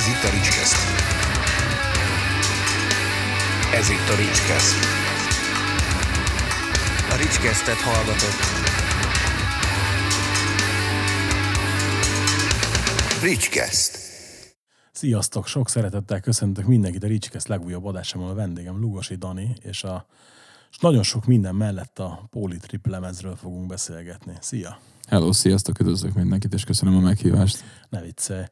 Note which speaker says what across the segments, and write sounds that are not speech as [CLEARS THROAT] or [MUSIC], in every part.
Speaker 1: Ez itt a Ricskeszt. Ez itt a Ricskeszt. A Ricskesztet hallgatott. Ricskeszt.
Speaker 2: Sziasztok! Sok szeretettel köszöntök mindenkit a Ricskeszt legújabb adásában a vendégem Lugosi Dani, és, a, és nagyon sok minden mellett a Poli Trip lemezről fogunk beszélgetni. Szia!
Speaker 3: Hello, sziasztok, üdvözlök mindenkit, és köszönöm a meghívást.
Speaker 2: Ne viccelj.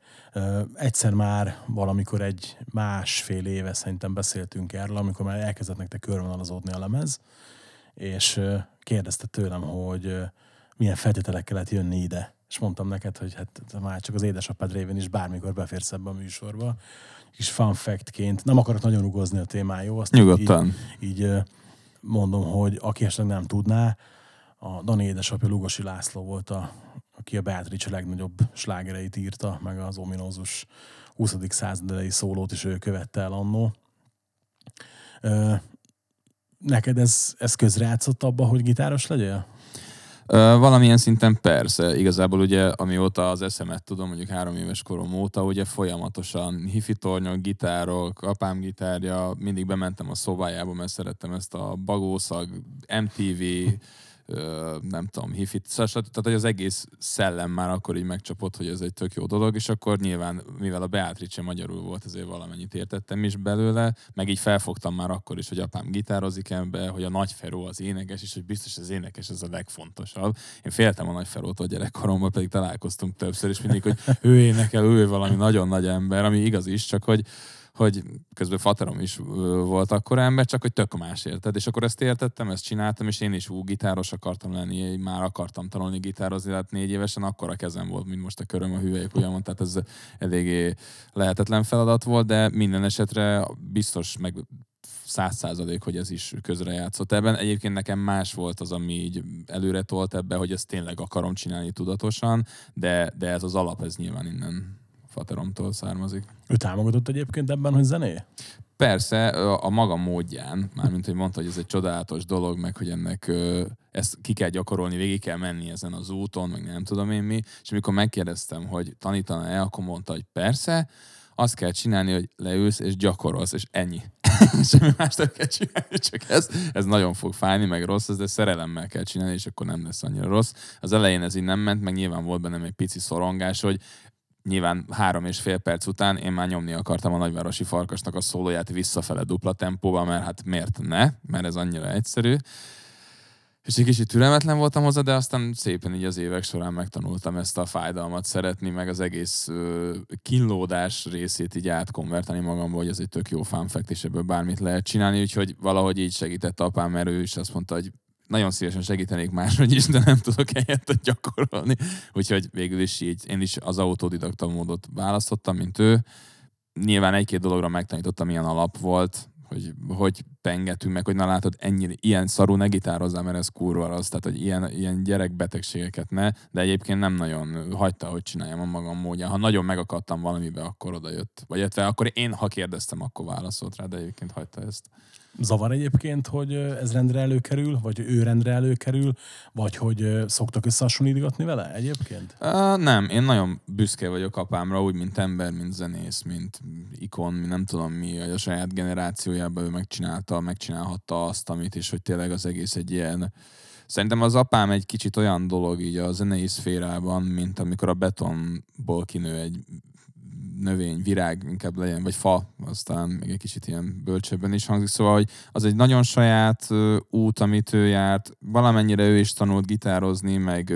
Speaker 2: Egyszer már valamikor egy másfél éve szerintem beszéltünk erről, amikor már elkezdett nektek körvonalazódni a lemez, és kérdezte tőlem, hogy milyen feltételekkel lehet jönni ide. És mondtam neked, hogy hát már csak az édesapád révén is bármikor beférsz ebbe a műsorba. Kis fun fact-ként, nem akarok nagyon ugozni a témán, jó? Azt
Speaker 3: Nyugodtan.
Speaker 2: Így, így mondom, hogy aki esetleg nem tudná, a Dani édesapja Lugosi László volt, a, aki a Beatrice legnagyobb slágereit írta, meg az ominózus 20. század elejé szólót is ő követte el annó. Neked ez, ez közrejátszott abba, hogy gitáros legyél?
Speaker 3: Valamilyen szinten persze, igazából ugye amióta az eszemet tudom, mondjuk három éves korom óta, ugye folyamatosan hifitornyok, gitárok, apám gitárja, mindig bementem a szobájába, mert szerettem ezt a bagószag, MTV, nem tudom, hifit, szóval, tehát hogy az egész szellem már akkor így megcsapott, hogy ez egy tök jó dolog, és akkor nyilván, mivel a Beatrice magyarul volt, ezért valamennyit értettem is belőle, meg így felfogtam már akkor is, hogy apám gitározik ebbe, hogy a Nagy Feró az énekes, és hogy biztos az énekes az a legfontosabb. Én féltem a Nagy Ferótól gyerekkoromban, pedig találkoztunk többször, és mindig, hogy ő énekel, ő valami nagyon nagy ember, ami igaz is, csak hogy hogy közben faterom is volt akkor ember, csak hogy tök más érted. És akkor ezt értettem, ezt csináltam, és én is ú, gitáros akartam lenni, már akartam tanulni gitározni, tehát négy évesen akkor a kezem volt, mint most a köröm a hüvelyek ujjamon, tehát ez eléggé lehetetlen feladat volt, de minden esetre biztos meg száz százalék, hogy ez is közrejátszott ebben. Egyébként nekem más volt az, ami így előre tolt ebbe, hogy ezt tényleg akarom csinálni tudatosan, de, de ez az alap, ez nyilván innen fateromtól származik.
Speaker 2: Ő támogatott egyébként ebben, hogy zené?
Speaker 3: Persze, a maga módján, mármint, hogy mondta, hogy ez egy csodálatos dolog, meg hogy ennek ezt ki kell gyakorolni, végig kell menni ezen az úton, meg nem tudom én mi, és amikor megkérdeztem, hogy tanítana-e, akkor mondta, hogy persze, azt kell csinálni, hogy leülsz és gyakorolsz, és ennyi. [LAUGHS] Semmi más nem kell csinálni, csak ez, ez nagyon fog fájni, meg rossz, de szerelemmel kell csinálni, és akkor nem lesz annyira rossz. Az elején ez így nem ment, meg nyilván volt bennem egy pici szorongás, hogy nyilván három és fél perc után én már nyomni akartam a nagyvárosi farkasnak a szólóját visszafele dupla tempóval, mert hát miért ne, mert ez annyira egyszerű. És egy kicsit türelmetlen voltam hozzá, de aztán szépen így az évek során megtanultam ezt a fájdalmat szeretni, meg az egész ö, kínlódás részét így átkonvertálni magamba, hogy ez egy tök jó fanfact, és ebből bármit lehet csinálni, úgyhogy valahogy így segített apám, mert ő is azt mondta, hogy nagyon szívesen segítenék máshogy is, de nem tudok helyettet gyakorolni. Úgyhogy végül is így én is az autodidakta módot választottam, mint ő. Nyilván egy-két dologra megtanítottam, milyen alap volt, hogy hogy pengetünk meg, hogy na látod, ennyire, ilyen szarú ne gitározzál, mert ez kurva rossz, tehát hogy ilyen, ilyen gyerekbetegségeket ne, de egyébként nem nagyon hagyta, hogy csináljam a magam módján. Ha nagyon megakadtam valamibe, akkor oda jött. Vagy illetve akkor én, ha kérdeztem, akkor válaszolt rá, de egyébként hagyta ezt.
Speaker 2: Zavar egyébként, hogy ez rendre előkerül, vagy ő rendre előkerül, vagy hogy szoktak összehasonlítgatni vele egyébként?
Speaker 3: Uh, nem, én nagyon büszke vagyok apámra, úgy, mint ember, mint zenész, mint ikon, nem tudom mi, hogy a saját generációjában ő megcsinálta, megcsinálhatta azt, amit, és hogy tényleg az egész egy ilyen... Szerintem az apám egy kicsit olyan dolog így a zenei szférában, mint amikor a betonból kinő egy növény, virág inkább legyen, vagy fa, aztán még egy kicsit ilyen bölcsebben is hangzik. Szóval, hogy az egy nagyon saját út, amit ő járt. Valamennyire ő is tanult gitározni, meg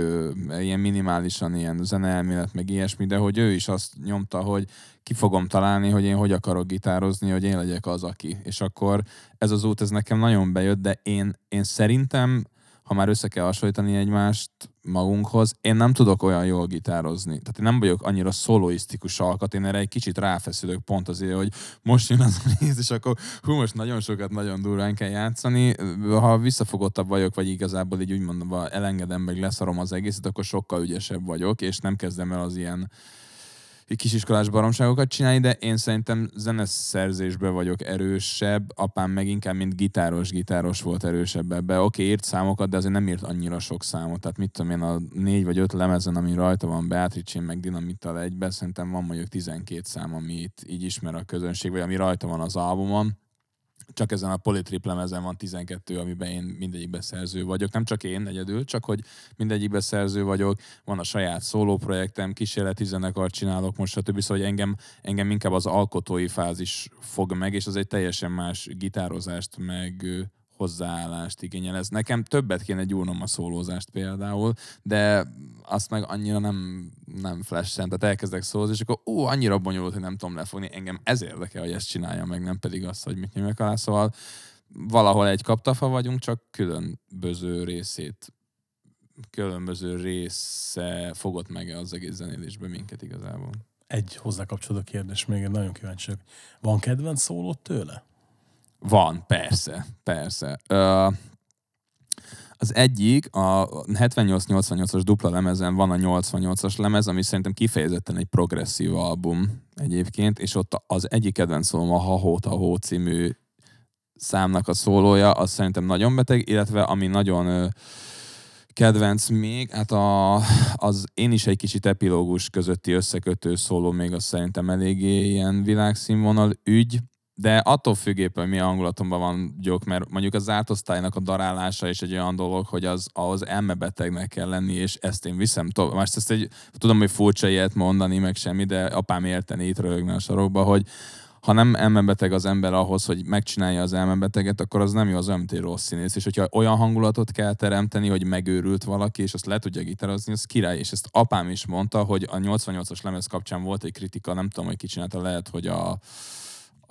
Speaker 3: ilyen minimálisan ilyen zeneelmélet, meg ilyesmi, de hogy ő is azt nyomta, hogy ki fogom találni, hogy én hogy akarok gitározni, hogy én legyek az, aki. És akkor ez az út, ez nekem nagyon bejött, de én, én szerintem ha már össze kell hasonlítani egymást magunkhoz, én nem tudok olyan jól gitározni. Tehát én nem vagyok annyira szoloisztikus alkat, én erre egy kicsit ráfeszülök pont azért, hogy most jön az a rész, és akkor hú, most nagyon sokat, nagyon durván kell játszani. Ha visszafogottabb vagyok, vagy igazából így úgy mondom, elengedem, meg leszarom az egészet, akkor sokkal ügyesebb vagyok, és nem kezdem el az ilyen kisiskolás baromságokat csinálni, de én szerintem zeneszerzésbe vagyok erősebb, apám meg inkább, mint gitáros, gitáros volt erősebb ebbe. Oké, okay, írt számokat, de azért nem írt annyira sok számot. Tehát mit tudom én, a négy vagy öt lemezen, ami rajta van Beatrice meg Dinamittal egyben, szerintem van mondjuk 12 szám, amit így ismer a közönség, vagy ami rajta van az albumon csak ezen a politrip lemezen van 12, amiben én mindegyikbe szerző vagyok. Nem csak én egyedül, csak hogy mindegyikbe szerző vagyok. Van a saját szóló projektem, kísérleti zenekart csinálok most, stb. Szóval hogy engem, engem inkább az alkotói fázis fog meg, és az egy teljesen más gitározást, meg hozzáállást igényel. Ez nekem többet kéne gyúrnom a szólózást például, de azt meg annyira nem, nem flashen, tehát elkezdek szólózni, és akkor ó, annyira bonyolult, hogy nem tudom lefogni. Engem ez érdekel, hogy ezt csináljam, meg nem pedig azt, hogy mit nyomjak alá. Szóval valahol egy kaptafa vagyunk, csak különböző részét különböző része fogott meg az egész zenélésben minket igazából.
Speaker 2: Egy hozzá kapcsolódó kérdés, még nagyon kíváncsi Van kedvenc szólót tőle?
Speaker 3: Van, persze, persze. Uh, az egyik, a 78-88-as dupla lemezen van a 88-as lemez, ami szerintem kifejezetten egy progresszív album egyébként, és ott az egyik kedvenc szólom a Ha Hó című számnak a szólója, az szerintem nagyon beteg, illetve ami nagyon uh, kedvenc még, hát a, az én is egy kicsit epilógus közötti összekötő szóló még az szerintem eléggé ilyen világszínvonal ügy, de attól függéppen, hogy milyen hangulatomban van gyók, mert mondjuk az zárt osztálynak a darálása is egy olyan dolog, hogy az ahhoz elmebetegnek kell lenni, és ezt én viszem tovább. Most ezt egy, tudom, hogy furcsa ilyet mondani, meg semmi, de apám érteni itt röhögne a sarokba, hogy ha nem elmebeteg az ember ahhoz, hogy megcsinálja az elmebeteget, akkor az nem jó az olyan, mint egy rossz színész. És hogyha olyan hangulatot kell teremteni, hogy megőrült valaki, és azt le tudja gitározni, az király. És ezt apám is mondta, hogy a 88-as lemez kapcsán volt egy kritika, nem tudom, hogy ki csinálta, lehet, hogy a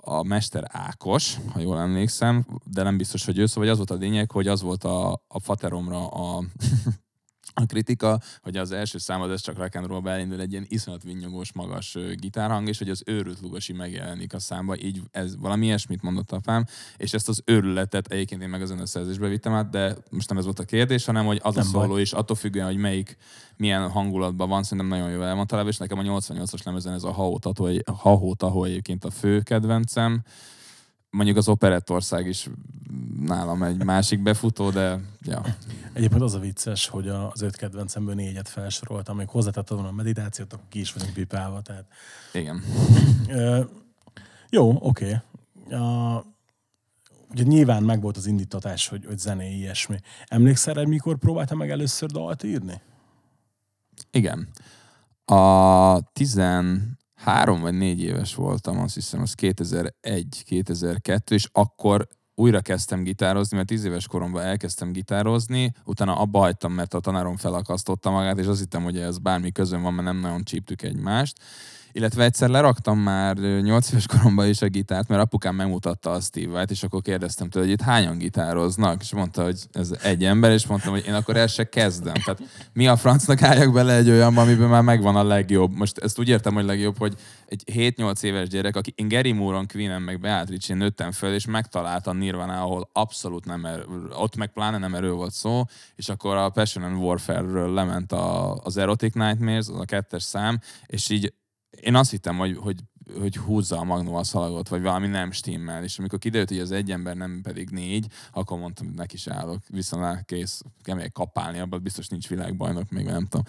Speaker 3: a Mester Ákos, ha jól emlékszem, de nem biztos, hogy ő, szóval az volt a lényeg, hogy az volt a, a fateromra a [LAUGHS] a kritika, hogy az első számod ez csak rock and roll elindul egy ilyen iszonyat vinnyogós, magas gitárhang, és hogy az őrült lugosi megjelenik a számba, így ez valami ilyesmit mondott apám, és ezt az őrületet egyébként én meg az zeneszerzésbe vittem át, de most nem ez volt a kérdés, hanem hogy az nem a szóló is, attól függően, hogy melyik milyen hangulatban van, szerintem nagyon jó el van találva, és nekem a 88-as lemezen ez a Hahó Tahó egyébként a fő kedvencem, mondjuk az Operettország is nálam egy másik befutó, de ja.
Speaker 2: Egyébként az a vicces, hogy az öt kedvencemből négyet felsoroltam, amíg hozzátettem volna a meditációt, akkor ki is vagyunk pipálva. Tehát...
Speaker 3: Igen.
Speaker 2: jó, oké. Okay. ugye nyilván megvolt az indítatás, hogy, hogy zené ilyesmi. Emlékszel rá, mikor próbáltam meg először dalt írni?
Speaker 3: Igen. A tizen három vagy négy éves voltam, azt hiszem, az 2001-2002, és akkor újra kezdtem gitározni, mert tíz éves koromban elkezdtem gitározni, utána abba hagytam, mert a tanárom felakasztotta magát, és azt hittem, hogy ez bármi közön van, mert nem nagyon csíptük egymást illetve egyszer leraktam már 8 éves koromban is a gitárt, mert apukám megmutatta a Steve és akkor kérdeztem tőle, hogy itt hányan gitároznak, és mondta, hogy ez egy ember, és mondtam, hogy én akkor el se kezdem. Tehát mi a francnak álljak bele egy olyan, amiben már megvan a legjobb. Most ezt úgy értem, hogy legjobb, hogy egy 7-8 éves gyerek, aki én Gary Moore-on, Queen-en, meg Beatrice-én nőttem föl, és megtalálta Nirvana, ahol abszolút nem erő, ott meg pláne nem erről volt szó, és akkor a Passion and Warfare-ről lement a, az Erotic Nightmares, az a kettes szám, és így én azt hittem, hogy, hogy, hogy húzza a magnó a szalagot, vagy valami nem stimmel, és amikor kiderült, hogy az egy ember nem pedig négy, akkor mondtam, hogy neki is állok, viszont kész, kell kapálni, abban biztos nincs világbajnok, még nem tudom.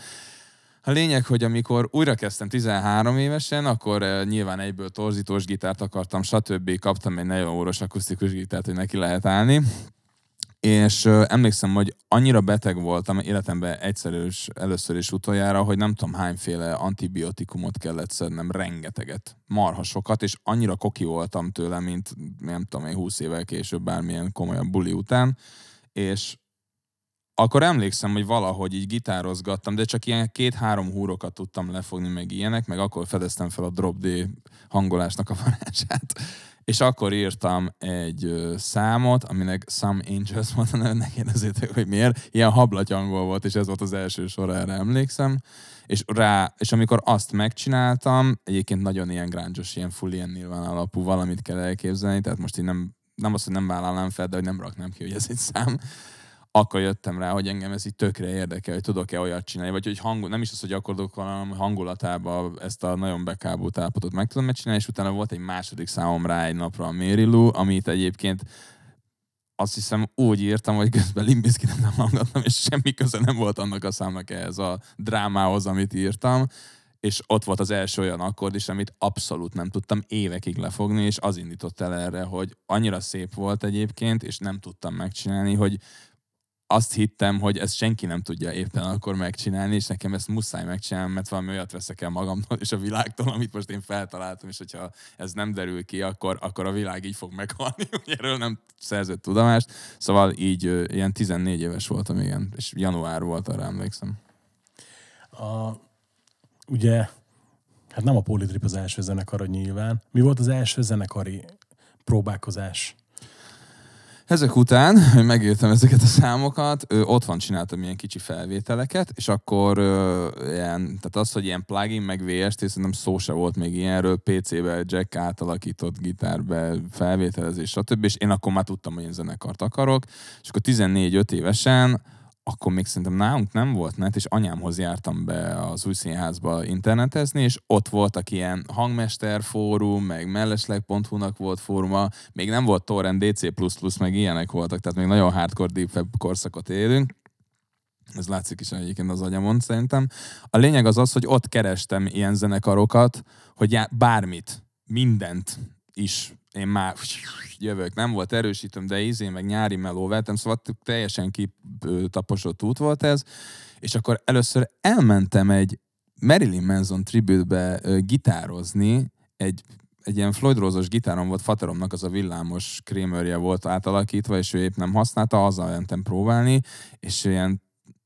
Speaker 3: A lényeg, hogy amikor újra kezdtem 13 évesen, akkor uh, nyilván egyből torzítós gitárt akartam, stb. Kaptam egy nagyon óros akusztikus gitárt, hogy neki lehet állni és emlékszem, hogy annyira beteg voltam életemben egyszer is, először is utoljára, hogy nem tudom hányféle antibiotikumot kellett szednem, rengeteget, marha sokat, és annyira koki voltam tőle, mint nem tudom én 20 évvel később bármilyen komolyabb buli után, és akkor emlékszem, hogy valahogy így gitározgattam, de csak ilyen két-három húrokat tudtam lefogni, meg ilyenek, meg akkor fedeztem fel a Drop D hangolásnak a varázsát és akkor írtam egy számot, aminek Some Angels volt a neve, ne kérdezzétek, hogy miért. Ilyen hablatyangol volt, és ez volt az első sor, erre emlékszem. És, rá, és amikor azt megcsináltam, egyébként nagyon ilyen grángyos, ilyen full ilyen nyilván alapú valamit kell elképzelni, tehát most én nem, nem azt, hogy nem vállalnám fel, de hogy nem raknám ki, hogy ez egy szám akkor jöttem rá, hogy engem ez így tökre érdekel, hogy tudok-e olyat csinálni, vagy hogy hangul, nem is az, hogy akarok valami hangulatába ezt a nagyon bekábult állapotot meg tudom csinálni, és utána volt egy második számom rá egy napra a Lou, amit egyébként azt hiszem úgy írtam, hogy közben Limbiszkit nem hallgattam, és semmi köze nem volt annak a számnak ehhez a drámához, amit írtam, és ott volt az első olyan akkord is, amit abszolút nem tudtam évekig lefogni, és az indított el erre, hogy annyira szép volt egyébként, és nem tudtam megcsinálni, hogy azt hittem, hogy ezt senki nem tudja éppen akkor megcsinálni, és nekem ezt muszáj megcsinálni, mert valami olyat veszek el magamtól és a világtól, amit most én feltaláltam, és hogyha ez nem derül ki, akkor, akkor a világ így fog meghalni, [LAUGHS] hogy erről nem szerzett tudomást. Szóval így ilyen 14 éves voltam, igen, és január volt, arra emlékszem.
Speaker 2: A, ugye, hát nem a Politrip az első zenekar, nyilván. Mi volt az első zenekari próbálkozás?
Speaker 3: Ezek után, [LAUGHS] hogy megértem ezeket a számokat, ő otthon csináltam ilyen kicsi felvételeket, és akkor ilyen, tehát az, hogy ilyen plugin meg VST, szerintem szó se volt még ilyenről, PC-be, jack átalakított gitárbe, felvételezés, stb. És én akkor már tudtam, hogy én zenekart akarok, és akkor 14-5 évesen akkor még szerintem nálunk nem volt net, és anyámhoz jártam be az új színházba internetezni, és ott voltak ilyen hangmester fórum, meg mellesleg.hu-nak volt fóruma, még nem volt torrent DC++, meg ilyenek voltak, tehát még nagyon hardcore deep korszakot élünk. Ez látszik is egyébként az agyamon szerintem. A lényeg az az, hogy ott kerestem ilyen zenekarokat, hogy bármit, mindent is én már jövök, nem volt erősítöm, de izé, meg nyári meló vettem, szóval teljesen kitaposott út volt ez, és akkor először elmentem egy Marilyn Manson tribute-be gitározni, egy, egy ilyen Floyd Rose-os gitárom volt, Fateromnak az a villámos krémörje volt átalakítva, és ő épp nem használta, azzal mentem próbálni, és ilyen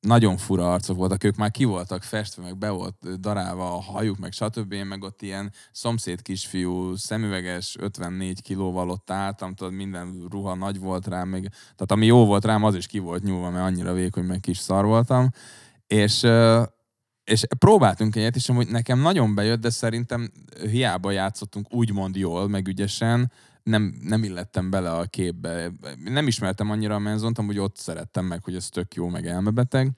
Speaker 3: nagyon fura arcok voltak, ők már ki voltak festve, meg be volt darálva a hajuk, meg stb. Én meg ott ilyen szomszéd kisfiú, szemüveges, 54 kilóval ott álltam, tudod, minden ruha nagy volt rám, még, tehát ami jó volt rám, az is ki volt nyúlva, mert annyira vékony, meg kis szar voltam. És, és próbáltunk egyet, és amúgy nekem nagyon bejött, de szerintem hiába játszottunk úgymond jól, meg ügyesen, nem, nem illettem bele a képbe. Nem ismertem annyira a menzont, amúgy ott szerettem meg, hogy ez tök jó, meg elmebeteg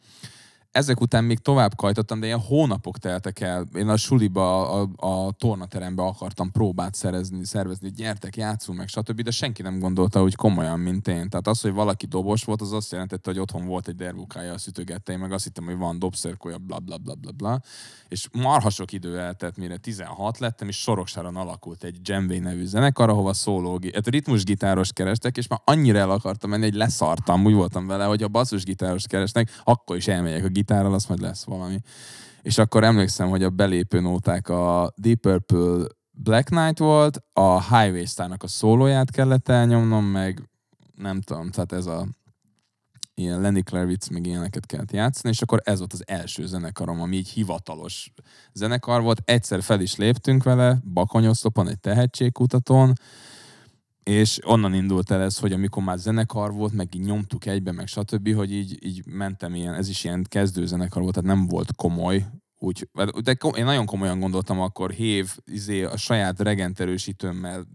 Speaker 3: ezek után még tovább kajtottam, de ilyen hónapok teltek el. Én a suliba, a, a tornaterembe akartam próbát szerezni, szervezni, gyertek, játszunk meg, stb. De senki nem gondolta, hogy komolyan, mint én. Tehát az, hogy valaki dobos volt, az azt jelentette, hogy otthon volt egy derbukája, a szütögette, én meg azt hittem, hogy van dobszerkója, bla bla bla bla bla. És marha sok idő eltett, mire 16 lettem, és soroksáron alakult egy Jamway nevű zenekar, ahova szóló, hát ritmusgitáros kerestek, és már annyira el akartam menni, hogy leszartam, úgy voltam vele, hogy a basszusgitáros keresnek, akkor is elmegyek a gitárral, az majd lesz valami. És akkor emlékszem, hogy a belépő nóták a Deep Purple Black Knight volt, a Highway Star-nak a szólóját kellett elnyomnom, meg nem tudom, tehát ez a ilyen Lenny Kravitz, meg ilyeneket kellett játszani, és akkor ez volt az első zenekarom, ami így hivatalos zenekar volt. Egyszer fel is léptünk vele, Bakonyoszlopon, egy tehetségkutatón, és onnan indult el ez, hogy amikor már zenekar volt, meg így nyomtuk egybe, meg stb., hogy így, így mentem ilyen, ez is ilyen kezdő zenekar volt, tehát nem volt komoly, úgy, de én nagyon komolyan gondoltam akkor, hév, izé, a saját regenterősítőmmel,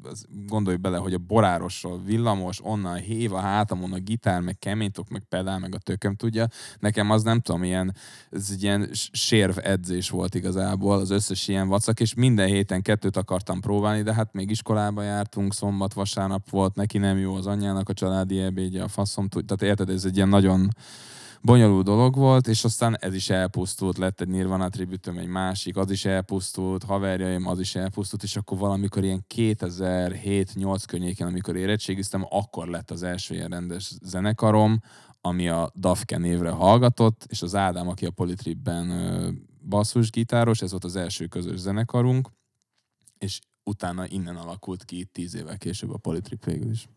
Speaker 3: gondolj bele, hogy a borárosról villamos, onnan hév a hátamon a gitár, meg keménytok, meg pedál, meg a tököm tudja. Nekem az nem tudom, ilyen, ez egy ilyen sérv edzés volt igazából, az összes ilyen vacak, és minden héten kettőt akartam próbálni, de hát még iskolába jártunk, szombat, vasárnap volt, neki nem jó az anyjának a családi ebédje, a faszom, tehát érted, ez egy ilyen nagyon bonyolult dolog volt, és aztán ez is elpusztult, lett egy Nirvana tribütöm, egy másik, az is elpusztult, haverjaim, az is elpusztult, és akkor valamikor ilyen 2007-8 környéken, amikor érettségiztem, akkor lett az első ilyen rendes zenekarom, ami a Dafke névre hallgatott, és az Ádám, aki a Politripben basszusgitáros, ez volt az első közös zenekarunk, és utána innen alakult ki tíz évvel később a Politrip végül is.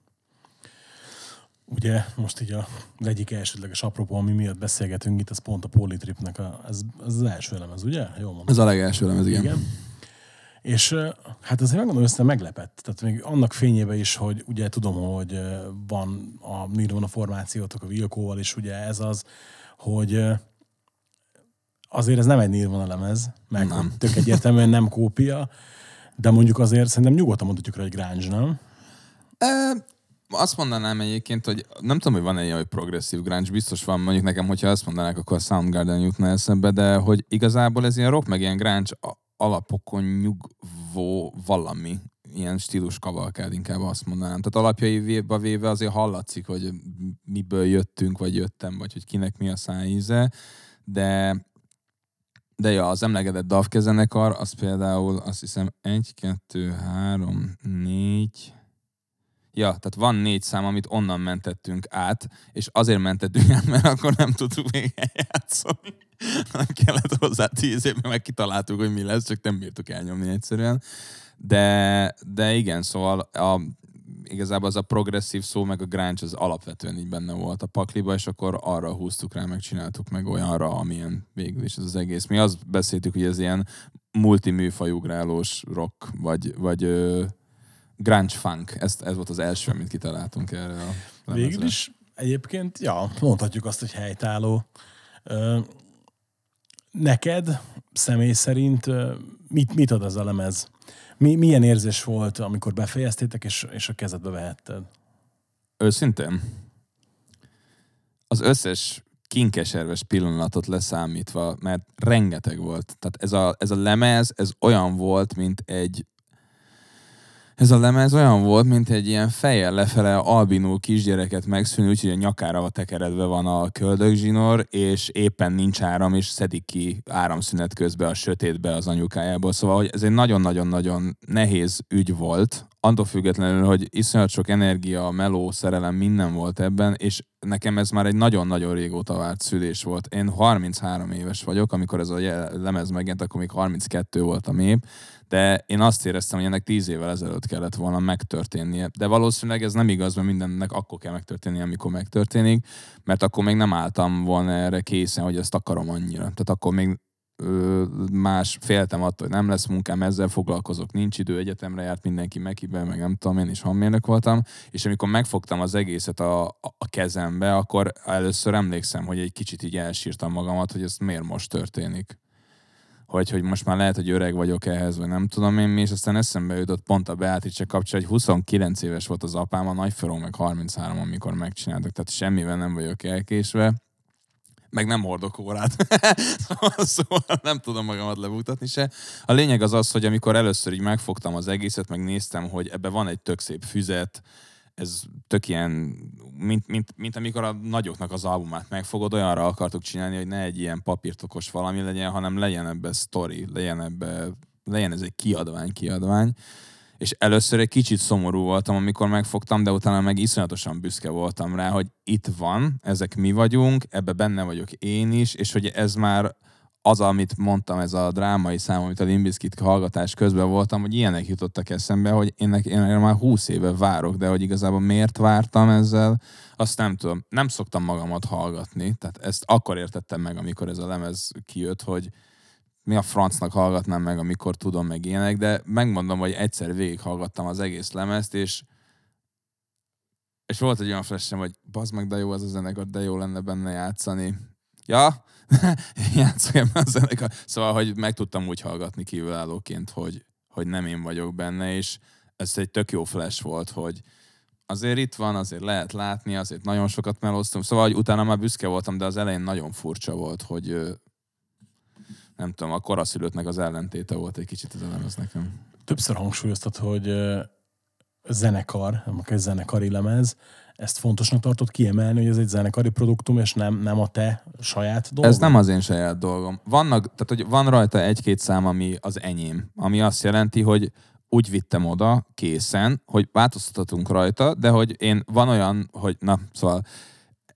Speaker 2: Ugye most így a egyik elsődleges apropó, ami miatt beszélgetünk itt, az pont a Polytripnek a, ez, ez az első lemez, ugye? Jól mondom.
Speaker 3: Ez a legelső lemez, igen. igen.
Speaker 2: És hát azért megmondom, össze meglepett. Tehát még annak fényébe is, hogy ugye tudom, hogy van a Nirvana formációtok a Vilkóval, és ugye ez az, hogy azért ez nem egy Nirvana lemez, meg nem. tök egyértelműen nem kópia, de mondjuk azért szerintem nyugodtan mondhatjuk rá, hogy grunge, nem?
Speaker 3: Azt mondanám egyébként, hogy nem tudom, hogy van egy hogy progresszív grunge, biztos van, mondjuk nekem, hogyha azt mondanák, akkor a Soundgarden jutna eszembe, de hogy igazából ez ilyen rock, meg ilyen grunge alapokon nyugvó valami, ilyen stílus kavalkád, inkább azt mondanám. Tehát alapjaiba véve azért hallatszik, hogy miből jöttünk, vagy jöttem, vagy hogy kinek mi a szájíze, de de ja, az emlegedett DAV zenekar, az például azt hiszem 1, 2, 3, 4, Ja, tehát van négy szám, amit onnan mentettünk át, és azért mentettünk át, mert akkor nem tudtuk még eljátszani. Nem kellett hozzá tíz év, meg kitaláltuk, hogy mi lesz, csak nem bírtuk elnyomni egyszerűen. De, de igen, szóval a, igazából az a progresszív szó, meg a grunge az alapvetően így benne volt a pakliba, és akkor arra húztuk rá, meg csináltuk meg olyanra, amilyen végül is ez az egész. Mi azt beszéltük, hogy ez ilyen multiműfajugrálós rock, vagy, vagy grunge funk. Ez, ez volt az első, amit kitaláltunk erre a lemezre.
Speaker 2: Végül is egyébként, ja, mondhatjuk azt, hogy helytálló. Neked személy szerint mit, mit ad ez a lemez? Mi, milyen érzés volt, amikor befejeztétek, és, és a kezedbe vehetted?
Speaker 3: Őszintén? Az összes kinkeserves pillanatot leszámítva, mert rengeteg volt. Tehát ez a, ez a lemez, ez olyan volt, mint egy ez a lemez olyan volt, mint egy ilyen fejjel lefele albinó kisgyereket megszűnő, úgyhogy a nyakára tekeredve van a köldögzsinor, és éppen nincs áram, és szedik ki áramszünet közben a sötétbe az anyukájából. Szóval, hogy ez egy nagyon-nagyon-nagyon nehéz ügy volt, attól függetlenül, hogy iszonyat sok energia, meló, szerelem, minden volt ebben, és nekem ez már egy nagyon-nagyon régóta várt szülés volt. Én 33 éves vagyok, amikor ez a lemez megjelent, akkor még 32 voltam épp, de én azt éreztem, hogy ennek tíz évvel ezelőtt kellett volna megtörténnie. De valószínűleg ez nem igaz, mert mindennek akkor kell megtörténnie, amikor megtörténik, mert akkor még nem álltam volna erre készen, hogy ezt akarom annyira. Tehát akkor még más féltem attól, hogy nem lesz munkám, ezzel foglalkozok, nincs idő, egyetemre járt mindenki mekiben, meg nem tudom, én is hamérnök voltam, és amikor megfogtam az egészet a, a kezembe, akkor először emlékszem, hogy egy kicsit így elsírtam magamat, hogy ez miért most történik. Hogy, hogy most már lehet, hogy öreg vagyok ehhez, vagy nem tudom én mi, és aztán eszembe jutott pont a Beatrice kapcsán, hogy 29 éves volt az apám, a nagyferó meg 33, amikor megcsináltak, tehát semmivel nem vagyok elkésve meg nem hordok órát. [LAUGHS] szóval nem tudom magamat lebuktatni se. A lényeg az az, hogy amikor először így megfogtam az egészet, meg néztem, hogy ebbe van egy tök szép füzet, ez tök ilyen, mint, mint, mint amikor a nagyoknak az albumát megfogod, olyanra akartuk csinálni, hogy ne egy ilyen papírtokos valami legyen, hanem legyen ebbe story, legyen ebbe, legyen ez egy kiadvány, kiadvány. És először egy kicsit szomorú voltam, amikor megfogtam, de utána meg iszonyatosan büszke voltam rá, hogy itt van, ezek mi vagyunk, ebbe benne vagyok én is, és hogy ez már az, amit mondtam, ez a drámai szám, amit a Limbiskit hallgatás közben voltam, hogy ilyenek jutottak eszembe, hogy én, én már húsz éve várok, de hogy igazából miért vártam ezzel, azt nem tudom. Nem szoktam magamat hallgatni, tehát ezt akkor értettem meg, amikor ez a lemez kijött, hogy mi a francnak hallgatnám meg, amikor tudom meg ilyenek, de megmondom, hogy egyszer végighallgattam az egész lemezt, és és volt egy olyan flashem, hogy bazd meg, de jó ez a zenekar, de jó lenne benne játszani. Ja, [LAUGHS] játszok ebben a zenekar. Szóval, hogy meg tudtam úgy hallgatni kívülállóként, hogy, hogy nem én vagyok benne, és ez egy tök jó flash volt, hogy azért itt van, azért lehet látni, azért nagyon sokat melóztam. Szóval, hogy utána már büszke voltam, de az elején nagyon furcsa volt, hogy nem tudom, a koraszülöttnek az ellentéte volt egy kicsit ez a nekem.
Speaker 2: Többször hangsúlyoztat, hogy zenekar, egy zenekari lemez, ezt fontosnak tartott kiemelni, hogy ez egy zenekari produktum, és nem, nem a te saját dolgod?
Speaker 3: Ez nem az én saját dolgom. Vannak, tehát hogy van rajta egy-két szám, ami az enyém, ami azt jelenti, hogy úgy vittem oda készen, hogy változtathatunk rajta, de hogy én van olyan, hogy na, szóval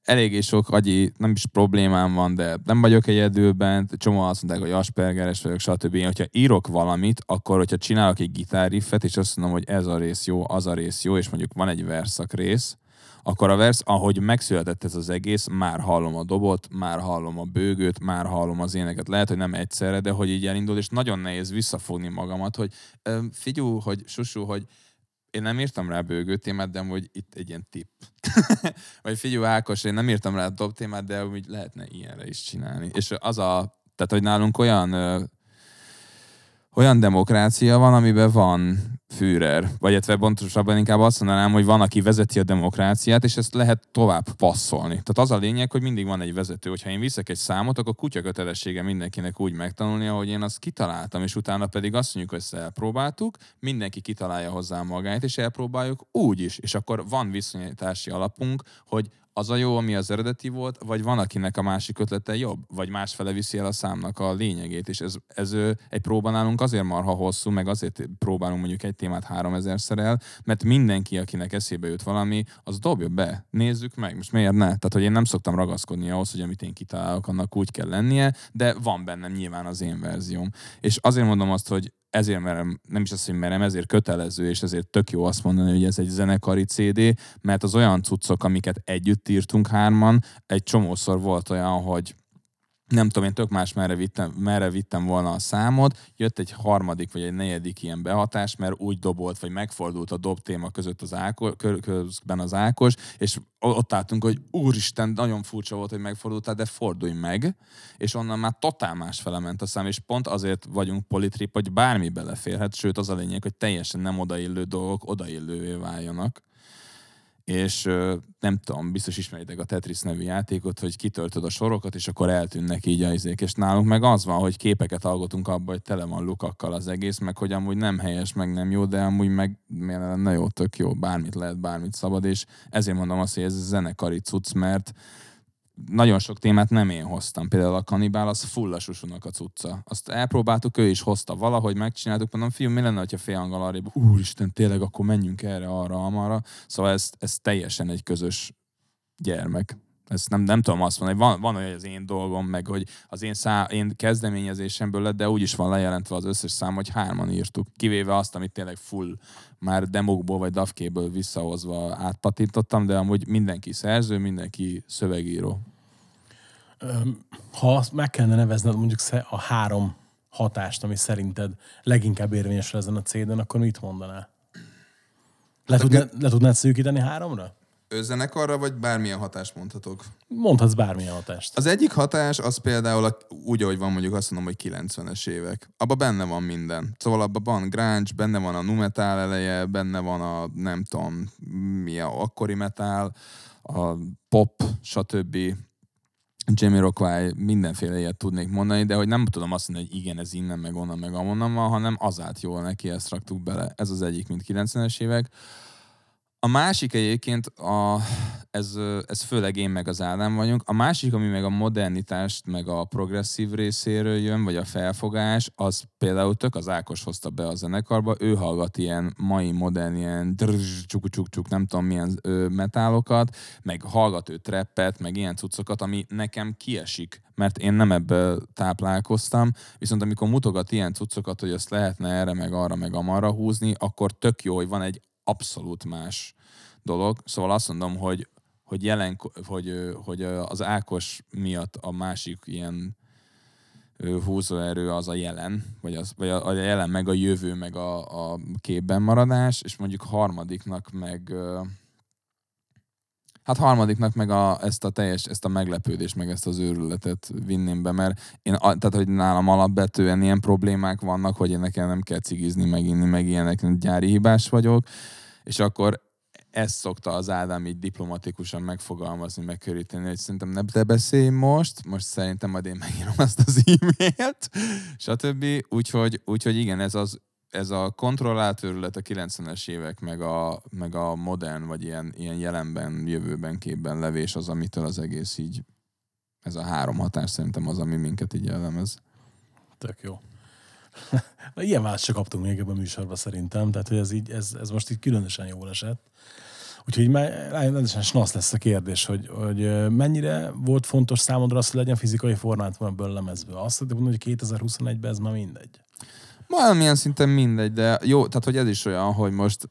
Speaker 3: eléggé sok agyi, nem is problémám van, de nem vagyok egyedülben, csomó azt mondták, hogy aspergeres vagyok, stb. Én, hogyha írok valamit, akkor hogyha csinálok egy gitárriffet, és azt mondom, hogy ez a rész jó, az a rész jó, és mondjuk van egy verszak rész, akkor a versz, ahogy megszületett ez az egész, már hallom a dobot, már hallom a bőgőt, már hallom az éneket. Lehet, hogy nem egyszerre, de hogy így elindul, és nagyon nehéz visszafogni magamat, hogy figyú, hogy susu, hogy én nem írtam rá bőgő témát, de hogy itt egy ilyen tipp. [LAUGHS] Vagy figyelj Ákos, én nem írtam rá dob témát, de úgy lehetne ilyenre is csinálni. És az a, tehát hogy nálunk olyan olyan demokrácia van, amiben van Führer, vagy illetve pontosabban inkább azt mondanám, hogy van, aki vezeti a demokráciát, és ezt lehet tovább passzolni. Tehát az a lényeg, hogy mindig van egy vezető. Hogyha én viszek egy számot, akkor kutya kötelessége mindenkinek úgy megtanulni, ahogy én azt kitaláltam, és utána pedig azt mondjuk, hogy ezt elpróbáltuk, mindenki kitalálja hozzá magát, és elpróbáljuk úgy is. És akkor van viszonyítási alapunk, hogy az a jó, ami az eredeti volt, vagy van, akinek a másik ötlete jobb, vagy másfele viszi el a számnak a lényegét, és ez, ez egy próba nálunk azért marha hosszú, meg azért próbálunk mondjuk egy témát 3000-szer el, mert mindenki, akinek eszébe jut valami, az dobja be, nézzük meg, most miért ne? Tehát, hogy én nem szoktam ragaszkodni ahhoz, hogy amit én kitalálok, annak úgy kell lennie, de van bennem nyilván az én verzióm. És azért mondom azt, hogy ezért merem, nem is azt, hogy merem, ezért kötelező, és ezért tök jó azt mondani, hogy ez egy zenekari CD, mert az olyan cuccok, amiket együtt írtunk hárman, egy csomószor volt olyan, hogy nem tudom, én tök más merre vittem, merre vittem volna a számot, jött egy harmadik vagy egy negyedik ilyen behatás, mert úgy dobolt, vagy megfordult a dob téma között az Ákos, közben az Ákos, és ott álltunk, hogy úristen, nagyon furcsa volt, hogy megfordultál, de fordulj meg, és onnan már totál más ment a szám, és pont azért vagyunk politrip, hogy bármi beleférhet, sőt az a lényeg, hogy teljesen nem odaillő dolgok odaillővé váljanak és nem tudom, biztos ismeritek a Tetris nevű játékot, hogy kitöltöd a sorokat, és akkor eltűnnek így a izék. És nálunk meg az van, hogy képeket alkotunk abba, hogy tele van lukakkal az egész, meg hogy amúgy nem helyes, meg nem jó, de amúgy meg lenne jó, tök jó, bármit lehet, bármit szabad, és ezért mondom azt, hogy ez zenekari cucc, mert nagyon sok témát nem én hoztam. Például a kanibál az full a susunak a cucca. Azt elpróbáltuk, ő is hozta valahogy, megcsináltuk, mondom, fiú, mi lenne, hogyha félhanggal arrébb, úristen, tényleg, akkor menjünk erre, arra, amarra. Szóval ez, ez teljesen egy közös gyermek. Ezt nem, nem tudom azt mondani, van, van olyan az én dolgom, meg hogy az én, szá, én kezdeményezésemből lett, de úgy is van lejelentve az összes szám, hogy hárman írtuk. Kivéve azt, amit tényleg full már demokból vagy davkéből visszahozva átpatintottam, de amúgy mindenki szerző, mindenki szövegíró.
Speaker 2: Ha meg kellene nevezned mondjuk a három hatást, ami szerinted leginkább érvényes ezen a céden, akkor mit mondanál? Le, tudnád, le tudnád szűkíteni háromra?
Speaker 3: zenekarra, vagy bármilyen hatást mondhatok?
Speaker 2: Mondhatsz bármilyen hatást.
Speaker 3: Az egyik hatás, az például a, úgy, ahogy van mondjuk azt mondom, hogy 90-es évek. Abba benne van minden. Szóval abban van grunge, benne van a nu metal eleje, benne van a nem tudom, mi a akkori metal, a pop, stb. Jamie Rockway, mindenféle ilyet tudnék mondani, de hogy nem tudom azt mondani, hogy igen, ez innen, meg onnan, meg amonnan van, hanem az állt jól neki, ezt raktuk bele. Ez az egyik, mint 90-es évek. A másik egyébként, a, ez, ez főleg én meg az Ádám vagyunk, a másik, ami meg a modernitást, meg a progresszív részéről jön, vagy a felfogás, az például tök az Ákos hozta be a zenekarba, ő hallgat ilyen mai modern, ilyen csuk nem tudom milyen ö, metálokat, meg hallgat ő treppet, meg ilyen cuccokat, ami nekem kiesik, mert én nem ebből táplálkoztam, viszont amikor mutogat ilyen cuccokat, hogy azt lehetne erre, meg arra, meg amarra húzni, akkor tök jó, hogy van egy abszolút más dolog. Szóval azt mondom, hogy, hogy, jelen, hogy, hogy az Ákos miatt a másik ilyen húzóerő az a jelen, vagy, az, vagy a, a jelen, meg a jövő, meg a, a képben maradás, és mondjuk harmadiknak meg Hát harmadiknak meg a, ezt a teljes, ezt a meglepődést, meg ezt az őrületet vinném be, mert én, tehát, hogy nálam alapvetően ilyen problémák vannak, hogy én nekem nem kell cigizni, meginni, meg ilyenek, gyári hibás vagyok, és akkor ezt szokta az Ádám így diplomatikusan megfogalmazni, megköríteni, hogy szerintem ne te beszélj most, most szerintem majd én megírom azt az [LAUGHS] e-mailt, stb. Úgyhogy, úgyhogy igen, ez az ez a kontrollált őrület a 90-es évek, meg a, meg a modern, vagy ilyen, ilyen jelenben, jövőben, képben levés az, amitől az egész így, ez a három hatás szerintem az, ami minket így jellemez.
Speaker 2: Tök jó. [LAUGHS] Na, ilyen választ csak kaptunk még ebben a műsorban szerintem, tehát hogy ez, így, ez, ez most így különösen jól esett. Úgyhogy már rendesen snasz lesz a kérdés, hogy, hogy mennyire volt fontos számodra az, hogy legyen fizikai formátumban ebből lemezve. Azt mondom, hogy 2021-ben ez már mindegy.
Speaker 3: Valamilyen szinten mindegy, de jó, tehát hogy ez is olyan, hogy most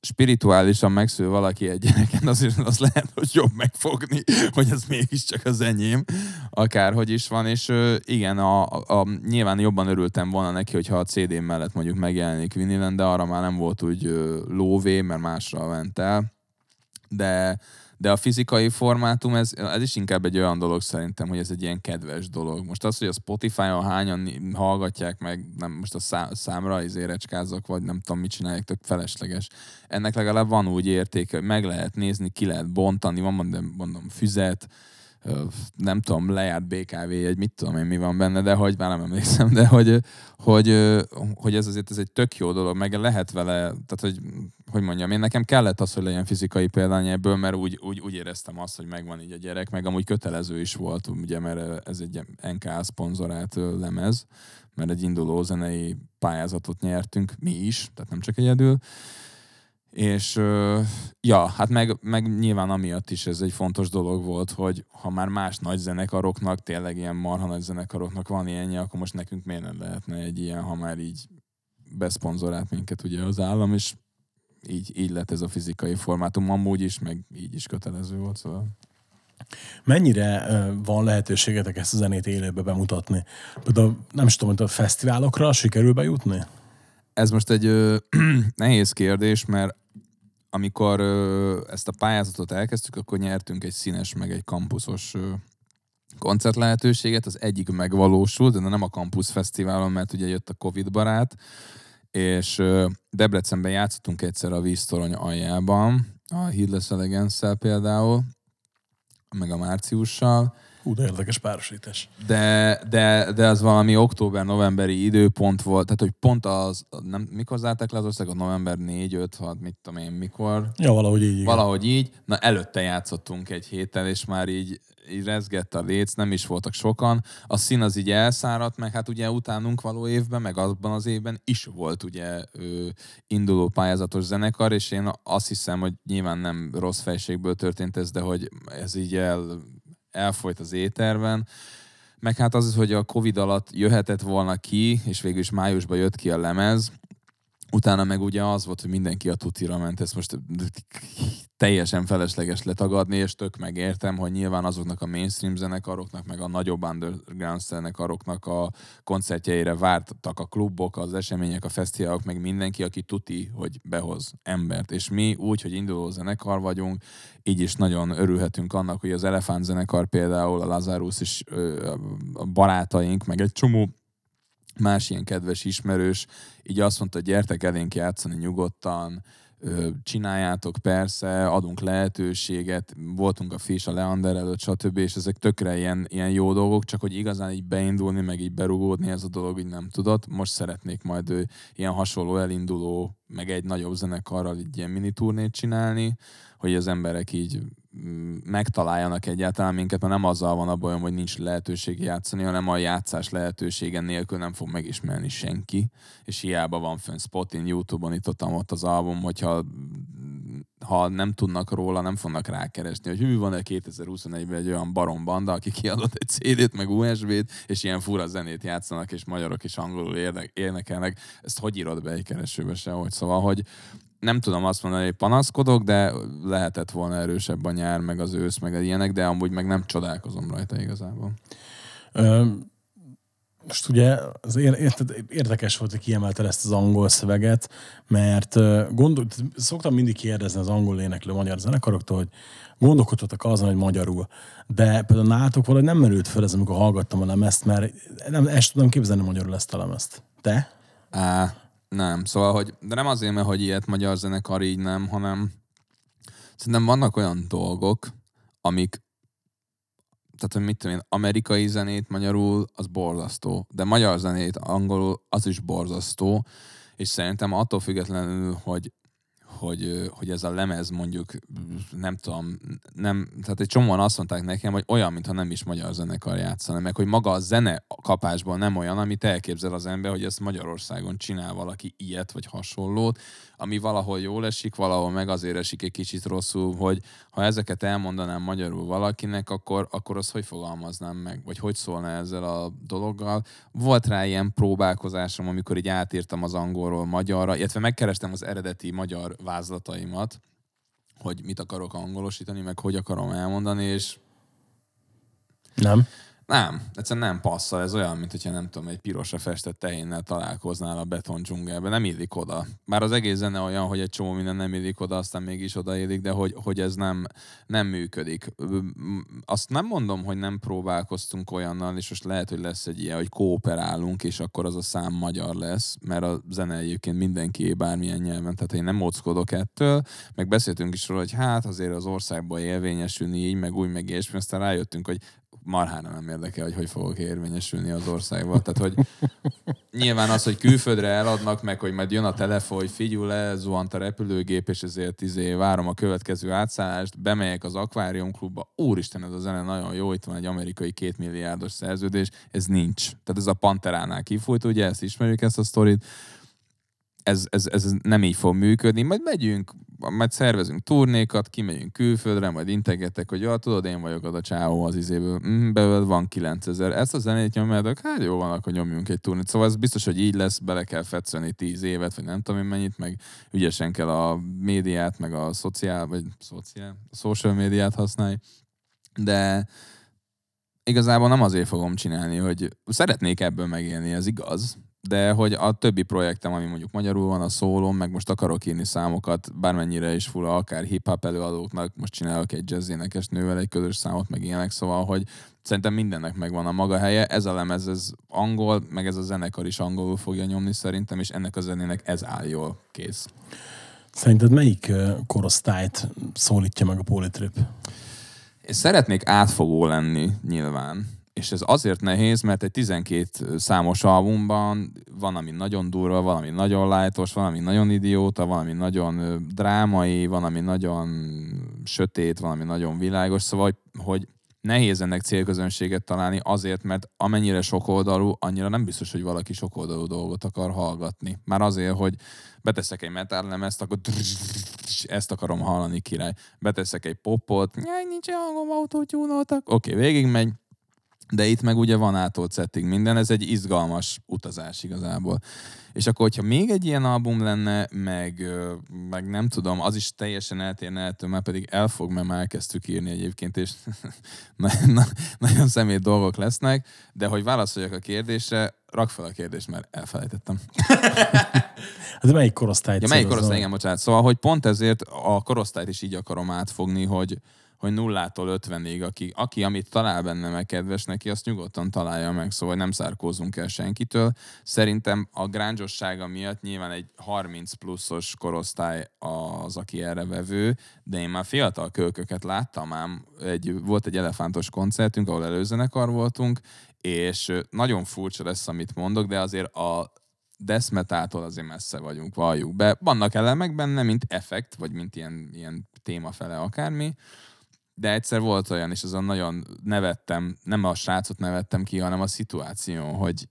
Speaker 3: spirituálisan megszül valaki egy gyereken, azért az lehet, hogy jobb megfogni, hogy ez mégiscsak az enyém, akárhogy is van, és igen, a, a, nyilván jobban örültem volna neki, hogyha a CD mellett mondjuk megjelenik vinilen, de arra már nem volt úgy lóvé, mert másra ment el, de De a fizikai formátum, ez, ez is inkább egy olyan dolog szerintem, hogy ez egy ilyen kedves dolog. Most az, hogy a Spotify-on hányan hallgatják meg, nem most a szá- számra érecskázok, vagy nem tudom, mit csinálják, tök felesleges. Ennek legalább van úgy értéke, hogy meg lehet nézni, ki lehet bontani, van mondom, mondom füzet, nem tudom, lejárt BKV egy, mit tudom én, mi van benne, de hogy már nem emlékszem, de hogy, hogy, hogy ez azért ez egy tök jó dolog, meg lehet vele, tehát hogy, hogy mondjam, én nekem kellett az, hogy legyen fizikai példány ebből, mert úgy, úgy, úgy éreztem azt, hogy megvan így a gyerek, meg amúgy kötelező is volt, ugye, mert ez egy NK szponzorált ö, lemez, mert egy induló zenei pályázatot nyertünk, mi is, tehát nem csak egyedül, és ja, hát meg, meg nyilván amiatt is ez egy fontos dolog volt, hogy ha már más nagy zenekaroknak, tényleg ilyen marha nagy zenekaroknak van ilyenje, akkor most nekünk miért nem lehetne egy ilyen, ha már így beszponzorált minket ugye az állam, és így, így lett ez a fizikai formátum amúgy is, meg így is kötelező volt, szóval.
Speaker 2: Mennyire van lehetőségetek ezt a zenét élőbe bemutatni? Például nem is tudom, hogy a fesztiválokra sikerül bejutni?
Speaker 3: Ez most egy ö, [CLEARS THROAT] nehéz kérdés, mert amikor ö, ezt a pályázatot elkezdtük, akkor nyertünk egy színes, meg egy kampuszos ö, koncert lehetőséget, az egyik megvalósult, de nem a Campus Fesztiválon, mert ugye jött a Covid barát, és ö, Debrecenben játszottunk egyszer a víztorony aljában, a Heedless elegance például, meg a márciussal,
Speaker 2: Hú, de érdekes párosítás.
Speaker 3: de, de, de az valami október-novemberi időpont volt, tehát hogy pont az, nem, mikor zárták le az országot? November 4, 5, 6, mit tudom én, mikor?
Speaker 2: Ja, valahogy így. igen.
Speaker 3: Valahogy így. Na előtte játszottunk egy héttel, és már így, így rezgett a léc, nem is voltak sokan. A szín az így elszáradt, meg hát ugye utánunk való évben, meg abban az évben is volt ugye ö, induló pályázatos zenekar, és én azt hiszem, hogy nyilván nem rossz fejségből történt ez, de hogy ez így el, elfolyt az éterben. Meg hát az, hogy a Covid alatt jöhetett volna ki, és végül is májusban jött ki a lemez, Utána meg ugye az volt, hogy mindenki a tutira ment, ezt most teljesen felesleges letagadni, és tök megértem, hogy nyilván azoknak a mainstream zenekaroknak, meg a nagyobb underground zenekaroknak a koncertjeire vártak a klubok, az események, a fesztiválok, meg mindenki, aki tuti, hogy behoz embert. És mi úgy, hogy induló zenekar vagyunk, így is nagyon örülhetünk annak, hogy az Elefánt zenekar például, a Lazarus is a barátaink, meg egy csomó más ilyen kedves ismerős, így azt mondta, gyertek elénk játszani nyugodtan, csináljátok persze, adunk lehetőséget, voltunk a Fish, a Leander előtt, stb. és ezek tökre ilyen, ilyen jó dolgok, csak hogy igazán így beindulni, meg így berugódni ez a dolog így nem tudott. Most szeretnék majd ő, ilyen hasonló elinduló, meg egy nagyobb zenekarral egy ilyen mini turnét csinálni, hogy az emberek így megtaláljanak egyáltalán minket, mert nem azzal van a bajom, hogy nincs lehetőség játszani, hanem a játszás lehetősége nélkül nem fog megismerni senki, és hiába van fönn Spotin, Youtube-on itt ott, ott az album, hogyha ha nem tudnak róla, nem fognak rákeresni, hogy hű, van-e 2021-ben egy olyan barom banda, aki kiadott egy CD-t, meg USB-t, és ilyen fura zenét játszanak, és magyarok is angolul érnek, énekelnek. Ezt hogy írod be egy keresőbe sehogy? Szóval, hogy nem tudom azt mondani, hogy panaszkodok, de lehetett volna erősebb a nyár, meg az ősz, meg ilyenek, de amúgy meg nem csodálkozom rajta igazából.
Speaker 2: Ö, most ugye az érdekes volt, hogy kiemelted ezt az angol szöveget, mert gondol, szoktam mindig kérdezni az angol éneklő magyar zenekaroktól, hogy gondolkodtatok azon, hogy magyarul. De például nálatok valahogy nem merült fel ez, amikor hallgattam a lemezt, mert nem, ezt tudom képzelni magyarul ezt a lemezt. Te?
Speaker 3: Á, nem, szóval, hogy, de nem azért, mert hogy ilyet magyar zenekar így nem, hanem szerintem vannak olyan dolgok, amik tehát, hogy mit tudom én, amerikai zenét magyarul, az borzasztó, de magyar zenét angolul, az is borzasztó, és szerintem attól függetlenül, hogy hogy, hogy ez a lemez mondjuk, nem tudom, nem, tehát egy csomóan azt mondták nekem, hogy olyan, mintha nem is magyar zenekar játszana, meg hogy maga a zene kapásból nem olyan, amit elképzel az ember, hogy ezt Magyarországon csinál valaki ilyet, vagy hasonlót, ami valahol jól esik, valahol meg azért esik egy kicsit rosszul, hogy ha ezeket elmondanám magyarul valakinek, akkor, akkor azt hogy fogalmaznám meg, vagy hogy szólna ezzel a dologgal. Volt rá ilyen próbálkozásom, amikor így átírtam az angolról magyarra, illetve megkerestem az eredeti magyar vázlataimat, hogy mit akarok angolosítani, meg hogy akarom elmondani, és
Speaker 2: Nem.
Speaker 3: Nem, egyszerűen nem passzol. Ez olyan, mint hogyha nem tudom, egy pirosra festett tehénnel találkoznál a beton dzsungelben. Nem illik oda. Bár az egész zene olyan, hogy egy csomó minden nem illik oda, aztán mégis odaillik, de hogy, hogy ez nem, nem működik. Azt nem mondom, hogy nem próbálkoztunk olyannal, és most lehet, hogy lesz egy ilyen, hogy kooperálunk, és akkor az a szám magyar lesz, mert a zene egyébként mindenki bármilyen nyelven, tehát én nem mockodok ettől, meg beszéltünk is róla, hogy hát azért az országban élvényesülni így, meg úgy, meg és aztán rájöttünk, hogy marhára nem érdekel, hogy hogy fogok érvényesülni az országban. Tehát, hogy nyilván az, hogy külföldre eladnak, meg hogy majd jön a telefon, hogy figyelj le, zuhant a repülőgép, és ezért izé, várom a következő átszállást, bemegyek az akváriumklubba, úristen, ez a zene nagyon jó, itt van egy amerikai kétmilliárdos szerződés, ez nincs. Tehát ez a Panteránál kifújt, ugye, ezt ismerjük ezt a sztorit, ez, ez, ez nem így fog működni. Majd megyünk, majd szervezünk turnékat, kimegyünk külföldre, majd integetek, hogy ja, tudod, én vagyok az a csávó az izéből, mm, belőled van 9000. Ezt a zenét nyomjátok, hát jó van, akkor nyomjunk egy turnét. Szóval ez biztos, hogy így lesz, bele kell fetszölni 10 évet, vagy nem tudom én mennyit, meg ügyesen kell a médiát, meg a szociál, vagy szociál, social médiát használni. De igazából nem azért fogom csinálni, hogy szeretnék ebből megélni, ez igaz, de hogy a többi projektem, ami mondjuk magyarul van, a szólom, meg most akarok írni számokat, bármennyire is fura, akár hip-hop előadóknak, most csinálok egy jazz énekes nővel egy közös számot, meg ilyenek, szóval, hogy szerintem mindennek megvan a maga helye. Ez a lemez, ez angol, meg ez a zenekar is angolul fogja nyomni szerintem, és ennek a zenének ez áll jól kész.
Speaker 2: Szerinted melyik korosztályt szólítja meg a Polytrip?
Speaker 3: Én szeretnék átfogó lenni nyilván és ez azért nehéz, mert egy 12 számos albumban van, ami nagyon durva, van, ami nagyon lájtos, van, ami nagyon idióta, van, ami nagyon drámai, van, ami nagyon sötét, van, ami nagyon világos, szóval, hogy nehéz ennek célközönséget találni azért, mert amennyire sokoldalú, annyira nem biztos, hogy valaki sokoldalú dolgot akar hallgatni. Már azért, hogy beteszek egy metal lemezt, akkor ezt akarom hallani király. Beteszek egy popot, nincs hangom, autótyúnoltak, oké, okay, végigmegy, de itt meg ugye van átolt setting minden, ez egy izgalmas utazás igazából. És akkor, hogyha még egy ilyen album lenne, meg, meg nem tudom, az is teljesen eltérne ettől, mert pedig elfog, mert már elkezdtük írni egyébként, és [LAUGHS] nagyon szemét dolgok lesznek, de hogy válaszoljak a kérdésre, rak fel a kérdést, mert elfelejtettem.
Speaker 2: Ez [LAUGHS] melyik korosztályt?
Speaker 3: Ja, melyik korosztály, igen, bocsánat. Szóval, hogy pont ezért a korosztályt is így akarom átfogni, hogy, hogy nullától ötvenig, aki, aki amit talál benne meg kedves neki, azt nyugodtan találja meg, szóval nem szárkózunk el senkitől. Szerintem a grángyossága miatt nyilván egy 30 pluszos korosztály az, aki erre vevő, de én már fiatal kölköket láttam ám, egy, volt egy elefántos koncertünk, ahol előzenekar voltunk, és nagyon furcsa lesz, amit mondok, de azért a death metaltól azért messze vagyunk, valljuk be. Vannak elemek benne, mint effekt, vagy mint ilyen, ilyen témafele akármi, de egyszer volt olyan, és azon nagyon nevettem, nem a srácot nevettem ki, hanem a szituáció, hogy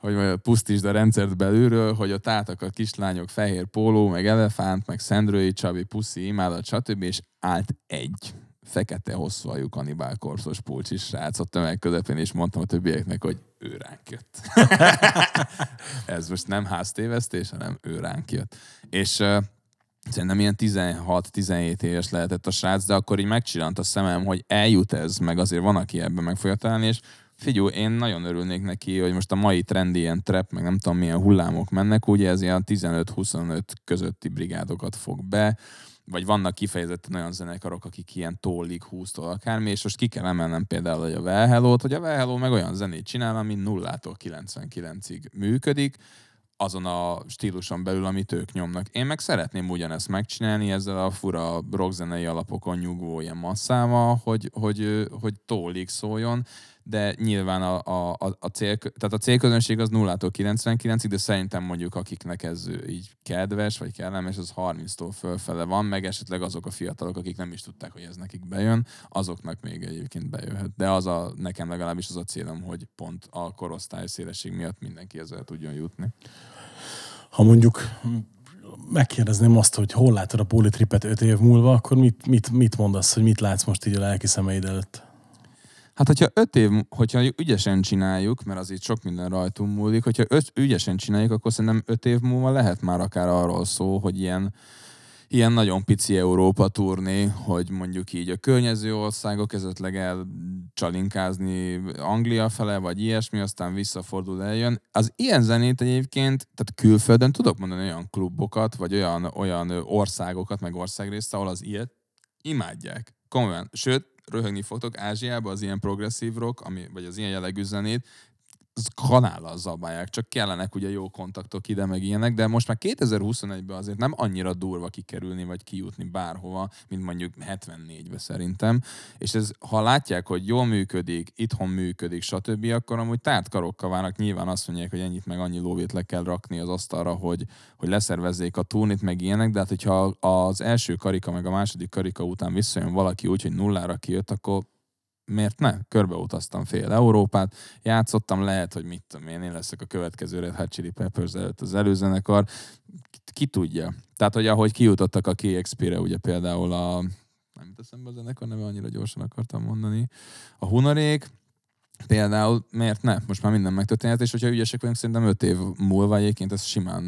Speaker 3: hogy pusztítsd a rendszert belülről, hogy ott álltak a kislányok fehér póló, meg elefánt, meg Szendrői Csabi, puszi, imádat, stb. és állt egy fekete hosszú ajú kanibálkorszos pulcsis srác a tömeg közepén, és mondtam a többieknek, hogy ő ránk jött. [LAUGHS] Ez most nem háztévesztés, hanem ő ránk jött. És Szerintem ilyen 16-17 éves lehetett a srác, de akkor így megcsillant a szemem, hogy eljut ez, meg azért van, aki ebben meg fogja találni, és figyú, én nagyon örülnék neki, hogy most a mai trendi ilyen trap, meg nem tudom milyen hullámok mennek, ugye ez ilyen 15-25 közötti brigádokat fog be, vagy vannak kifejezetten olyan zenekarok, akik ilyen tólig, 20-tól akármi, és most ki kell emelnem például hogy a Well hogy a Well meg olyan zenét csinál, ami 0-tól 99-ig működik, azon a stíluson belül, amit ők nyomnak. Én meg szeretném ugyanezt megcsinálni ezzel a fura rockzenei alapokon nyugvó ilyen masszával, hogy, hogy, hogy tólig szóljon, de nyilván a, a, a, a, cél, tehát a célközönség az 0-tól 99-ig, de szerintem mondjuk akiknek ez így kedves, vagy kellemes, az 30-tól fölfele van, meg esetleg azok a fiatalok, akik nem is tudták, hogy ez nekik bejön, azoknak még egyébként bejöhet. De az a, nekem legalábbis az a célom, hogy pont a korosztály szélesség miatt mindenki ezzel tudjon jutni.
Speaker 2: Ha mondjuk megkérdezném azt, hogy hol látod a politripet öt év múlva, akkor mit, mit, mit mondasz, hogy mit látsz most így a lelki szemeid előtt?
Speaker 3: Hát, hogyha öt év, hogyha ügyesen csináljuk, mert azért sok minden rajtunk múlik, hogyha öt, ügyesen csináljuk, akkor szerintem öt év múlva lehet már akár arról szó, hogy ilyen, ilyen nagyon pici Európa turné, hogy mondjuk így a környező országok esetleg elcsalinkázni Anglia fele, vagy ilyesmi, aztán visszafordul eljön. Az ilyen zenét egyébként, tehát külföldön tudok mondani olyan klubokat, vagy olyan, olyan országokat, meg országrészt, ahol az ilyet imádják. Komolyan. Sőt, röhögni fogtok, Ázsiában az ilyen progresszív rock, ami, vagy az ilyen jellegű zenét, kanállal zabálják, csak kellenek ugye jó kontaktok ide, meg ilyenek, de most már 2021-ben azért nem annyira durva kikerülni, vagy kijutni bárhova, mint mondjuk 74-ben szerintem. És ez, ha látják, hogy jól működik, itthon működik, stb., akkor amúgy tárt karokkal várnak, nyilván azt mondják, hogy ennyit meg annyi lóvét le kell rakni az asztalra, hogy, hogy leszervezzék a turnit, meg ilyenek, de hát hogyha az első karika, meg a második karika után visszajön valaki úgy, hogy nullára kijött, akkor miért ne? Körbeutaztam fél Európát, játszottam, lehet, hogy mit tudom én, én leszek a következő Red Hot Chili Peppers előtt az előzenekar, ki, tudja. Tehát, hogy ahogy kijutottak a KXP-re, ugye például a nem teszem be a zenekar neve, annyira gyorsan akartam mondani. A Hunarék, például miért ne? Most már minden megtörténhet, és hogyha ügyesek vagyunk, szerintem öt év múlva egyébként ez simán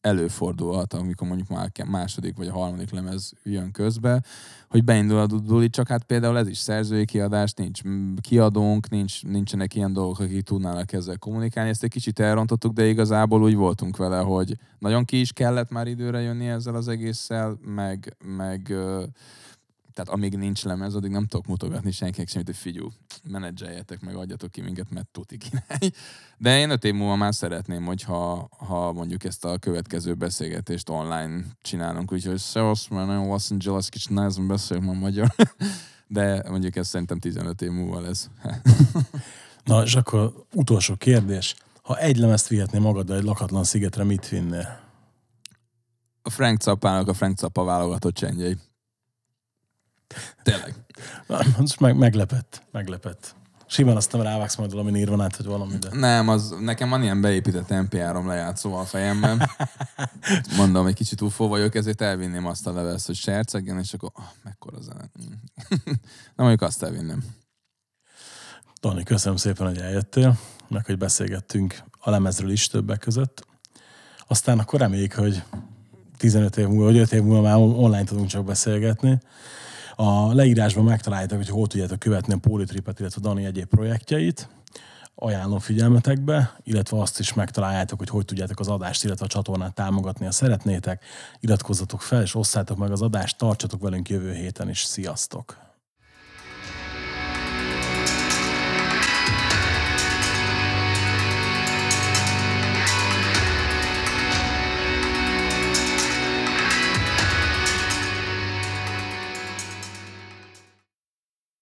Speaker 3: előfordulhat, amikor mondjuk már második vagy a harmadik lemez jön közbe, hogy beindul a duduli, csak hát például ez is szerzői kiadás, nincs kiadónk, nincs, nincsenek ilyen dolgok, akik tudnának ezzel kommunikálni. Ezt egy kicsit elrontottuk, de igazából úgy voltunk vele, hogy nagyon ki is kellett már időre jönni ezzel az egésszel, meg, meg tehát amíg nincs lemez, addig nem tudok mutogatni senkinek semmit, hogy figyú, menedzseljetek meg, adjatok ki minket, mert tuti király. De én öt év múlva már szeretném, hogyha ha mondjuk ezt a következő beszélgetést online csinálunk, úgyhogy szevasz, mert nagyon Los Angeles, kicsit nehezen beszélek ma magyar. [LAUGHS] De mondjuk ez szerintem 15 év múlva lesz. [LAUGHS]
Speaker 2: Na, és akkor utolsó kérdés. Ha egy lemezt vihetnél magaddal egy lakatlan szigetre, mit vinnél?
Speaker 3: A Frank Zappának a Frank Zappa válogatott csendjei. Tényleg. [LAUGHS]
Speaker 2: Most meg, meglepett, meglepett. Simán azt nem rávágsz majd valami nirvanát, hogy valami, de...
Speaker 3: Nem, az, nekem van ilyen beépített MP3 lejátszó a fejemben. [LAUGHS] Mondom, egy kicsit ufó vagyok, ezért elvinném azt a levelsz, hogy sercegjen, és akkor oh, mekkora zene. [LAUGHS] Nem mondjuk azt elvinném.
Speaker 2: Tani, köszönöm szépen, hogy eljöttél, meg hogy beszélgettünk a lemezről is többek között. Aztán akkor reméljük, hogy 15 év múlva, vagy 5 év múlva már online tudunk csak beszélgetni. A leírásban megtaláljátok, hogy hol tudjátok követni a Politripet, illetve Dani egyéb projektjeit. Ajánlom figyelmetekbe, illetve azt is megtaláljátok, hogy hogy tudjátok az adást, illetve a csatornát támogatni, ha szeretnétek. Iratkozzatok fel, és osszátok meg az adást, tartsatok velünk jövő héten is. Sziasztok!